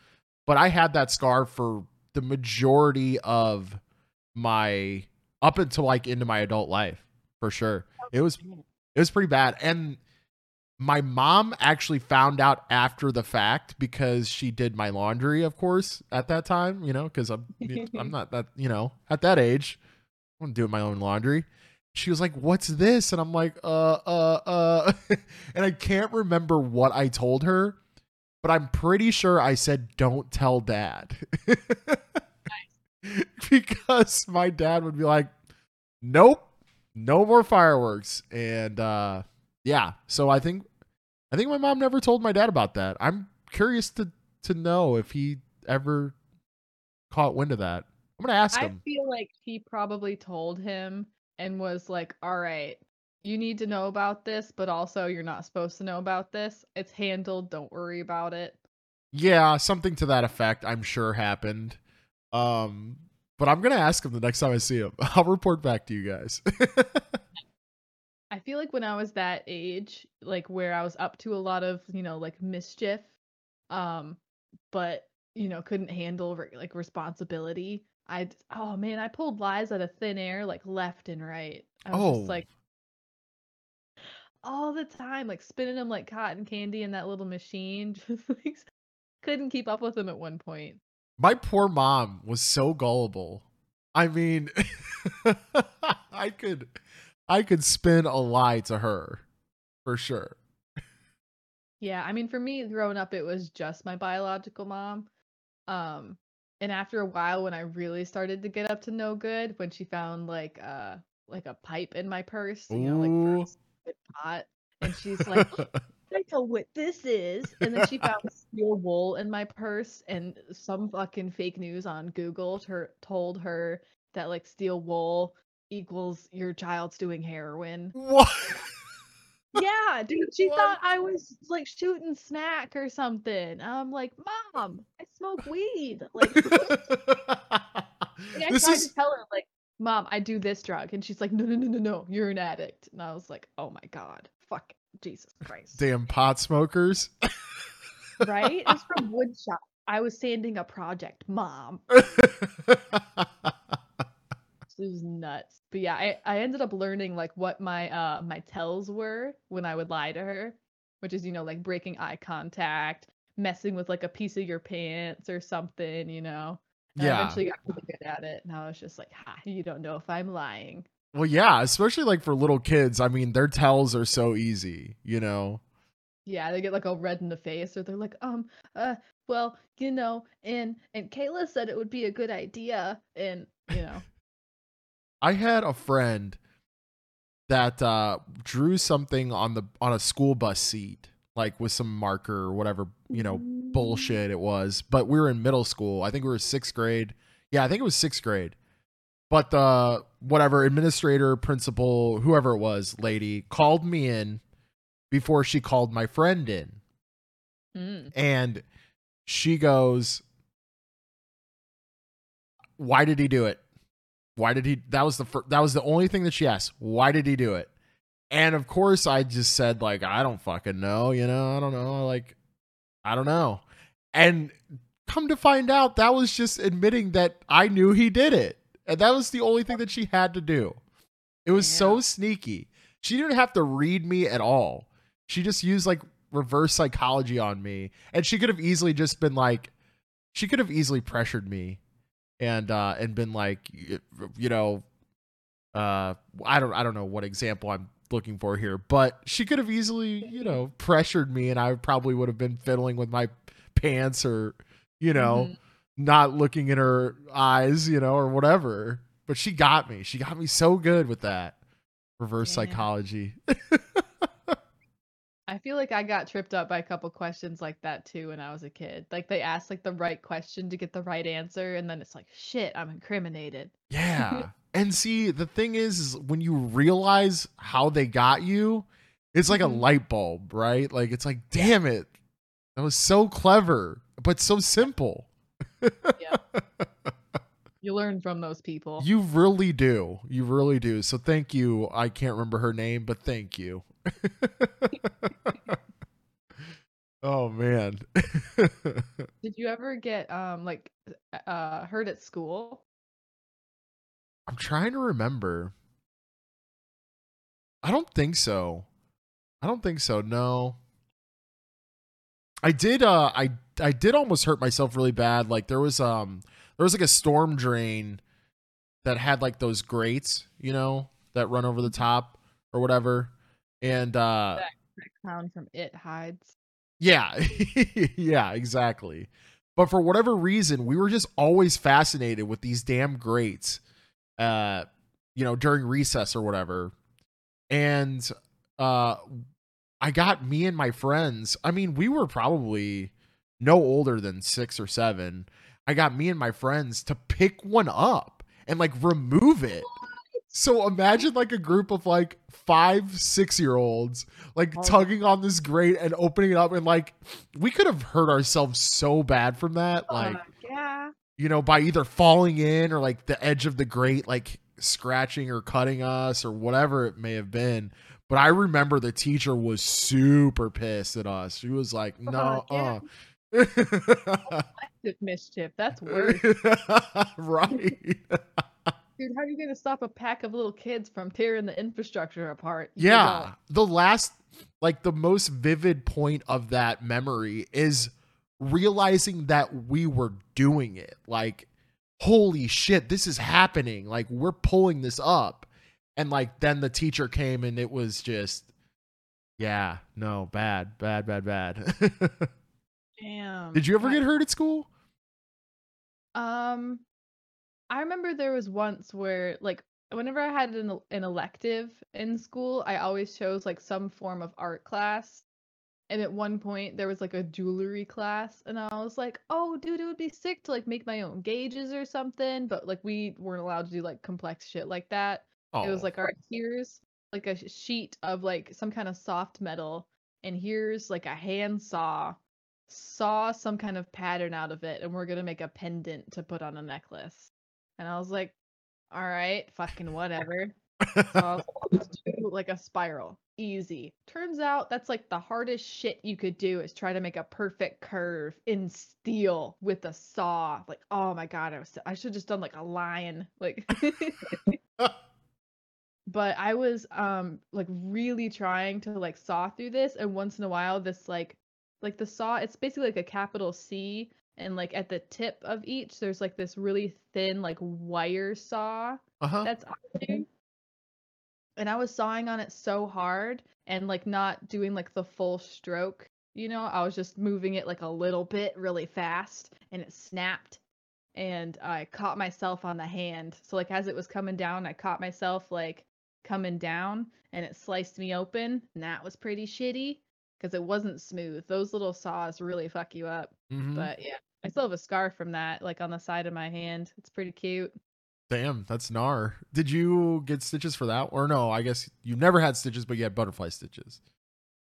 but I had that scar for the majority of my up until like into my adult life, for sure. It was it was pretty bad. And my mom actually found out after the fact because she did my laundry, of course, at that time, you know, because I'm I'm not that, you know, at that age. I'm doing my own laundry. She was like, "What's this?" And I'm like, "Uh, uh, uh," and I can't remember what I told her, but I'm pretty sure I said, "Don't tell dad," because my dad would be like, "Nope, no more fireworks," and uh, yeah. So I think, I think my mom never told my dad about that. I'm curious to to know if he ever caught wind of that. I'm gonna ask I him. I feel like he probably told him and was like, "All right, you need to know about this, but also you're not supposed to know about this. It's handled. Don't worry about it." Yeah, something to that effect, I'm sure happened. Um, but I'm gonna ask him the next time I see him. I'll report back to you guys. I feel like when I was that age, like where I was up to a lot of, you know, like mischief, um, but you know, couldn't handle re- like responsibility. I oh man, I pulled lies out of thin air like left and right. I was Oh. just like all the time, like spinning them like cotton candy in that little machine. Just like couldn't keep up with them at one point. My poor mom was so gullible. I mean, I could, I could spin a lie to her, for sure. Yeah, I mean, for me, growing up, it was just my biological mom. Um, and after a while, when I really started to get up to no good, when she found like uh like a pipe in my purse, you know, like for pot, and she's like, I know what this is. And then she found steel wool in my purse, and some fucking fake news on Google ter- told her that like steel wool equals your child's doing heroin. what? Yeah, dude, she What? thought I was like shooting smack or something. I'm like, Mom, I smoke weed. Like, like, I this tried is to tell her, like, Mom, I do this drug, and she's like, No, no, no, no, no, you're an addict. And I was like, Oh my god, fuck, Jesus Christ, damn pot smokers. right? It's from woodshop. I was sanding a project, Mom. It was nuts. But yeah, I, I ended up learning like what my uh my tells were when I would lie to her, which is, you know, like breaking eye contact, messing with like a piece of your pants or something, you know. And I yeah. eventually got pretty good at it. And I was just like, ha, you don't know if I'm lying. Well, yeah, especially like for little kids. I mean, their tells are so easy, you know. Yeah, they get like all red in the face or they're like, um, uh, well, you know, and and Kayla said it would be a good idea and you know. I had a friend that uh drew something on the on a school bus seat, like with some marker or whatever, you know, bullshit it was. But we were in middle school. I think we were sixth grade. Yeah, I think it was sixth grade. But the whatever administrator, principal, whoever it was, lady called me in before she called my friend in. Mm. And she goes, Why did he do it? Why did he that was the fir- that was the only thing that she asked. Why did he do it? And of course I just said like I don't fucking know, you know, I don't know, like I don't know. And come to find out that was just admitting that I knew he did it. And that was the only thing that she had to do. It was so sneaky. She didn't have to read me at all. She just used like reverse psychology on me. And she could have easily just been like she could have easily pressured me and uh and been like you know uh I don't I don't know what example I'm looking for here, but she could have easily, you know, pressured me and I probably would have been fiddling with my pants or you know, Mhm. not looking in her eyes, you know, or whatever. But she got me. She got me so good with that. Reverse Damn. psychology. I feel like I got tripped up by a couple questions like that too when I was a kid. Like they asked like the right question to get the right answer, and then it's like, shit, I'm incriminated. Yeah. and see, the thing is, is when you realize how they got you, it's like a Mhm. light bulb, right? Like it's like, damn it. That was so clever, but so simple. Yeah. You learn from those people. You really do. You really do. So thank you. I can't remember her name, but thank you. oh man. Did you ever get um like uh hurt at school? I'm trying to remember. I don't think so. I don't think so. No. I did uh I I did almost hurt myself really bad. Like there was um there was like a storm drain that had like those grates, you know, that run over the top or whatever. And uh That clown from It hides. yeah. yeah, exactly. But for whatever reason, we were just always fascinated with these damn grates. Uh, you know, during recess or whatever. And uh I got me and my friends. I mean, we were probably no older than 6 or 7. I got me and my friends to pick one up and like remove it. So imagine like a group of like five, six year olds like Oh. tugging on this grate and opening it up and like we could have hurt ourselves so bad from that. Like, Uh, yeah. you know, by either falling in or like the edge of the grate, like scratching or cutting us or whatever it may have been. But I remember the teacher was super pissed at us. She was like, no, yeah. uh. Mischief. That's worse. right. Dude, how are you gonna stop a pack of little kids from tearing the infrastructure apart? You Yeah. The last, like, the most vivid point of that memory is realizing that we were doing it. Like, holy shit, this is happening. Like, we're pulling this up. And, like, then the teacher came and it was just, yeah, no, bad, bad, bad, bad. Damn. Did you ever get hurt at school? Um, I remember there was once where, like, whenever I had an an elective in school, I always chose like some form of art class. And at one point, there was like a jewelry class, and I was like, "Oh, dude, it would be sick to like make my own gauges or something." But like, we weren't allowed to do like complex shit like that. Oh, It was oh. like, all right, here's like a sheet of like some kind of soft metal, and here's like a hand saw. Saw some kind of pattern out of it, and we're gonna make a pendant to put on a necklace. And I was like, all right, fucking whatever. So I was like, do like a spiral, easy. Turns out that's like the hardest shit you could do is try to make a perfect curve in steel with a saw. Like, oh my god, I was I should just done like a lion, like. but I was um like really trying to like saw through this and once in a while this like like the saw it's basically like a capital C and like at the tip of each there's like this really thin like wire saw uh-huh. that's on there. And I was sawing on it so hard and like not doing like the full stroke, you know, I was just moving it like a little bit really fast and it snapped and I caught myself on the hand. So like as it was coming down, I caught myself like coming down and it sliced me open and that was pretty shitty because it wasn't smooth. Those little saws really fuck you up. Mhm. But yeah, I still have a scar from that like on the side of my hand. It's pretty cute. Damn, that's gnar. Did you get stitches for that? Or no, I guess you never had stitches, but you had butterfly stitches.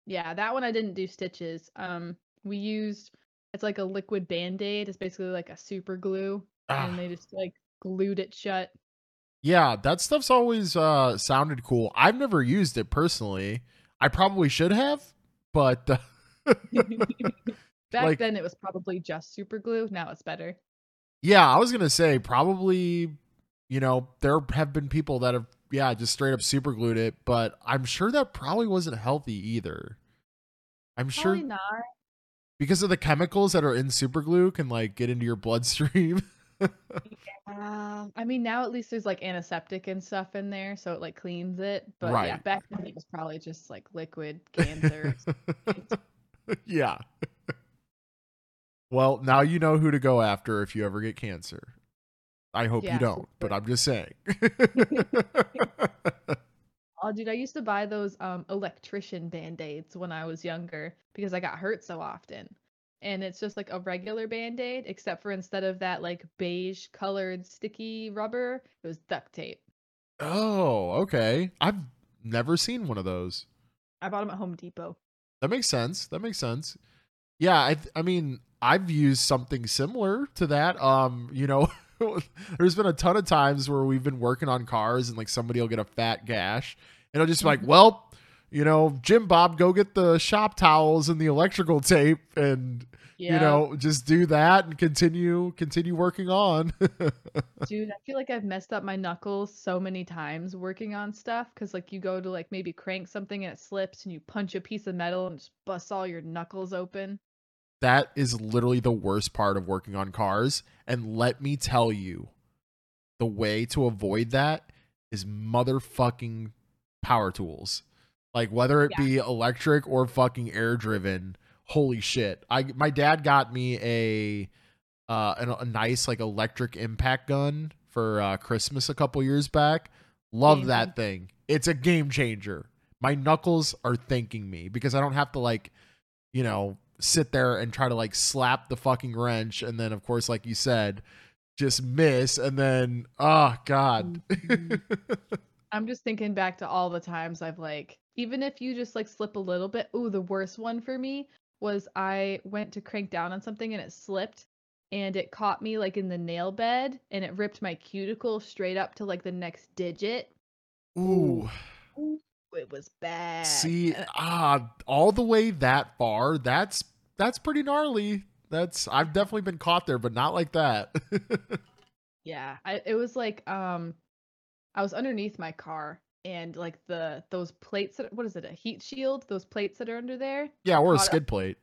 Yeah, that one I didn't do stitches. Um, we used it's like a liquid band-aid. It's basically like a super glue, Ah. and they just like glued it shut. Yeah, that stuff's always uh sounded cool. I've never used it personally. I probably should have, but uh, Back Like- then it was probably just super glue. Now it's better. yeah, I was gonna say probably, you know, there have been people that have yeah just straight up super glued it, but I'm sure that probably wasn't healthy either. I'm sure not. because of the chemicals that are in super glue can like get into your bloodstream. Um, I mean now at least there's like antiseptic and stuff in there, so it like cleans it. But yeah, Right. back then it was probably just like liquid cancer. yeah. well, now you know who to go after if you ever get cancer. I hope Yeah, you don't, but I'm just saying. Oh, dude, I used to buy those um electrician band-aids when I was younger because I got hurt so often. And it's just like a regular band-aid, except for instead of that like beige colored sticky rubber, it was duct tape. Oh, okay. I've never seen one of those. I bought them at Home Depot. That makes sense. That makes sense. Yeah, I th- I mean, I've used something similar to that. Um, you know, there's been a ton of times where we've been working on cars and like somebody will get a fat gash and it'll just be like, Mhm. well, you know, Jim Bob, go get the shop towels and the electrical tape and Yeah. you know, just do that and continue continue working on. Dude, I feel like I've messed up my knuckles so many times working on stuff because, like, you go to like maybe crank something and it slips, and you punch a piece of metal and just bust all your knuckles open. that is literally the worst part of working on cars. And let me tell you, the way to avoid that is motherfucking power tools. Like whether it Yeah. be electric or fucking air driven. Holy shit. I my dad got me a uh an, a nice like electric impact gun for uh Christmas a couple years back. Love that thing. It's a game changer. My knuckles are thanking me because I don't have to like you know, sit there and try to like slap the fucking wrench and then of course like you said, just miss and then oh god. Mhm. I'm just thinking back to all the times I've like, even if you just like slip a little bit. Ooh, the worst one for me was I went to crank down on something and it slipped and it caught me like in the nail bed and it ripped my cuticle straight up to like the next digit. Ooh. Ooh, it was bad. See, ah, all the way that far, that's that's pretty gnarly. That's I've definitely been caught there, but not like that. Yeah, I, it was like um, I was underneath my car and like the those plates that what is it a heat shield? Those plates that are under there. yeah, or a skid plate.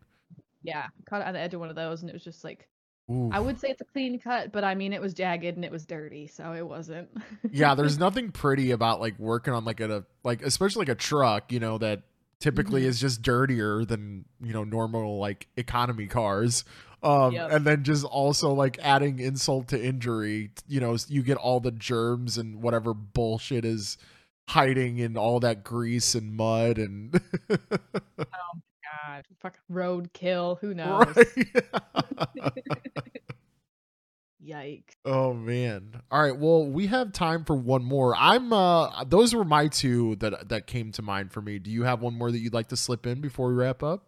Yeah, caught it on the edge of one of those and it was just like Ooh. I would say it's a clean cut, but I mean it was jagged and it was dirty, so it wasn't. yeah, there's nothing pretty about like working on like a like especially like a truck, you know, that typically Mhm. is just dirtier than, you know, normal like economy cars. Um Yep. and then just also like adding insult to injury, you know, you get all the germs and whatever bullshit is hiding in all that grease and mud and Oh my God, fuck roadkill. Who knows? right. Yikes. Oh man. All right. Well, we have time for one more. I'm uh those were my two that that came to mind for me. Do you have one more that you'd like to slip in before we wrap up?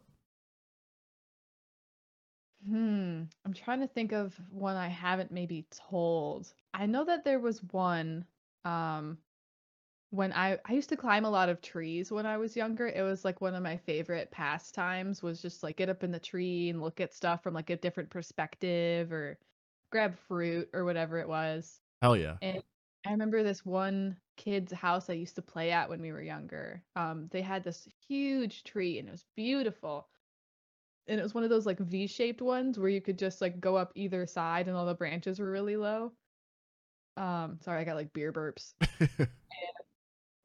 Hmm. I'm trying to think of one I haven't maybe told. I know that there was one um when I I used to climb a lot of trees when I was younger. It was like one of my favorite pastimes was just like get up in the tree and look at stuff from like a different perspective or grab fruit or whatever it was. Hell yeah. And I remember this one kid's house I used to play at when we were younger. Um, they had this huge tree and it was beautiful. And it was one of those like V-shaped ones where you could just like go up either side and all the branches were really low. Um, sorry, I got like beer burps.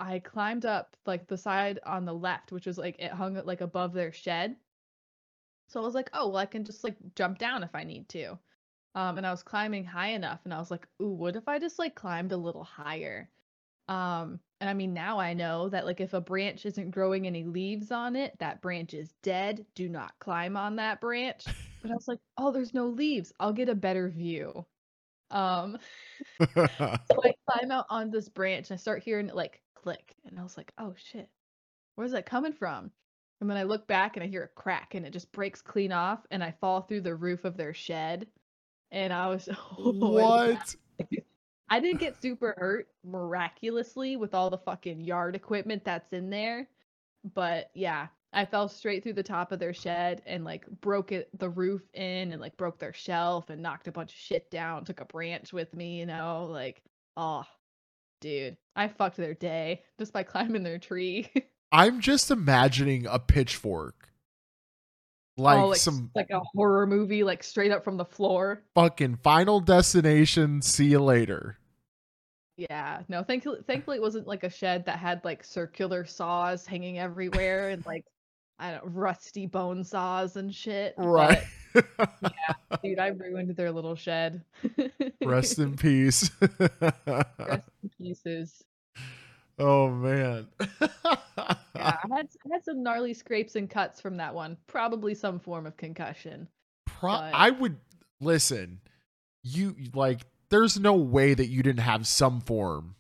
I climbed up like the side on the left, which was like it hung like above their shed. So I was like, oh, well, I can just like jump down if I need to. Um, and I was climbing high enough, and I was like, ooh, what if I just like climbed a little higher? Um, and I mean, now I know that like if a branch isn't growing any leaves on it, that branch is dead. Do not climb on that branch. But I was like, oh, there's no leaves. I'll get a better view. Um, so I climb out on this branch and I start hearing it like click. And I was like, oh shit, where's that coming from? And then I look back and I hear a crack and it just breaks clean off and I fall through the roof of their shed. And I was oh, what? I didn't get super hurt miraculously with all the fucking yard equipment that's in there. But yeah, I fell straight through the top of their shed and like broke it the roof in and like broke their shelf and knocked a bunch of shit down, took a branch with me, you know, like oh dude, I fucked their day just by climbing their tree. I'm just imagining a pitchfork. Like, oh, like some like a horror movie, like straight up from the floor. fucking final destination, see you later. Yeah, no, thankfully, thankfully it wasn't like a shed that had like circular saws hanging everywhere and like I don't rusty bone saws and shit. but, yeah, dude, I ruined their little shed. Rest in peace. Rest in oh man. Yeah, I had I had some gnarly scrapes and cuts from that one. Probably some form of concussion. Pro- But- I would listen. You like there's no way that you didn't have some form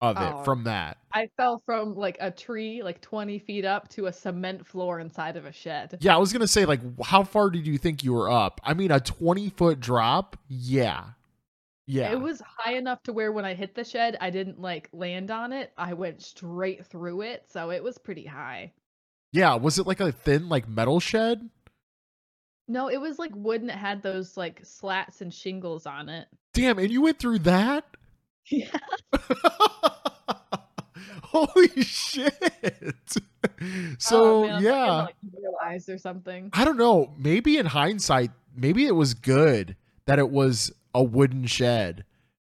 of it Oh. from that. I fell from like a tree, like 20 feet up, to a cement floor inside of a shed. Yeah, I was gonna say like how far did you think you were up? I mean a 20 foot drop? Yeah. Yeah. It was high enough to where when I hit the shed, I didn't like land on it. I went straight through it, so it was pretty high. yeah, was it like a thin like metal shed? No, it was like wood and it had those like slats and shingles on it. Damn, and you went through that? Yeah. Holy shit. So Oh, man, I thought you yeah. like realized or something. I don't know. Maybe in hindsight, maybe it was good that it was a wooden shed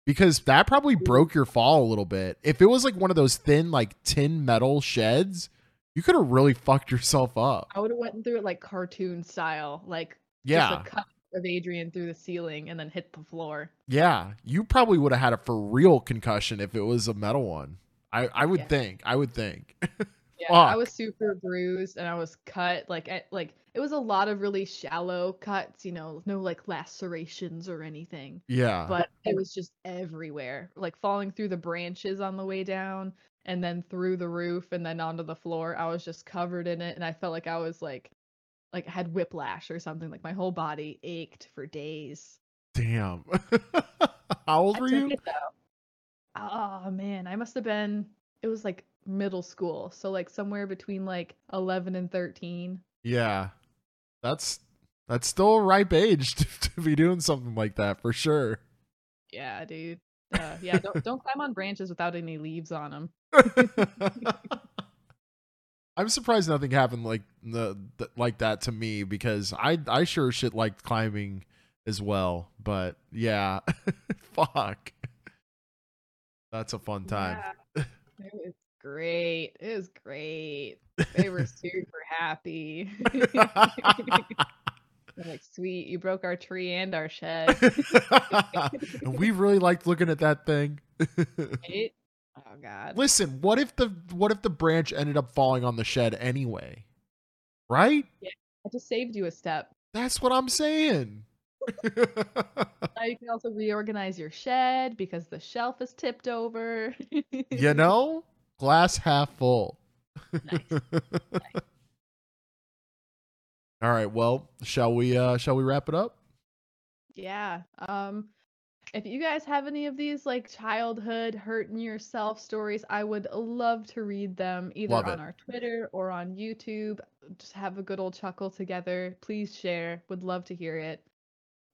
because that probably broke your fall a little bit. If it was like one of those thin, like tin metal sheds, you could have really fucked yourself up. I would have went through it like cartoon style, like Yeah. just a cut of Adrian through the ceiling and then hit the floor. Yeah. You probably would have had a for real concussion if it was a metal one. I, I would Yeah. think. I would think. Yeah, I was super bruised and I was cut like I, like it was a lot of really shallow cuts, you know, no like lacerations or anything. yeah. But it was just everywhere, like falling through the branches on the way down and then through the roof and then onto the floor. I was just covered in it and I felt like I was like like I had whiplash or something. Like my whole body ached for days. Damn. How old I were you? it. Oh man, I must have been it was like middle school. So like somewhere between like 11 and 13. Yeah. That's that's still a ripe age to, to be doing something like that for sure. Yeah, dude. Uh, yeah, don't don't climb on branches without any leaves on them. I'm surprised nothing happened like the, the like that to me because I I sure shit liked climbing as well. But yeah, fuck. That's a fun time. Yeah. It great. It was great. They were super happy. Like, sweet, you broke our tree and our shed. and we really liked looking at that thing. Right? Oh god. Listen, what if the what if the branch ended up falling on the shed anyway? Right? Yeah. I just saved you a step. That's what I'm saying. Now you can also reorganize your shed because the shelf is tipped over. you know, glass half full. Nice. All right, well, shall we uh shall we wrap it up? Yeah. Um if you guys have any of these like childhood hurting yourself stories, I would love to read them either Love on it. our Twitter or on YouTube. Just have a good old chuckle together. Please share. Would love to hear it.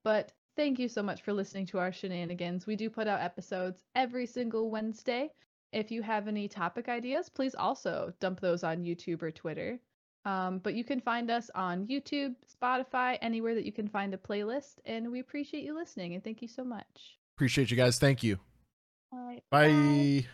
But thank you so much for listening to our shenanigans. We do put out episodes every single Wednesday. If you have any topic ideas, please also dump those on YouTube or Twitter. Um, but you can find us on YouTube, Spotify, anywhere that you can find a playlist. And we appreciate you listening and thank you so much. Appreciate you guys. Thank you. All right. Bye.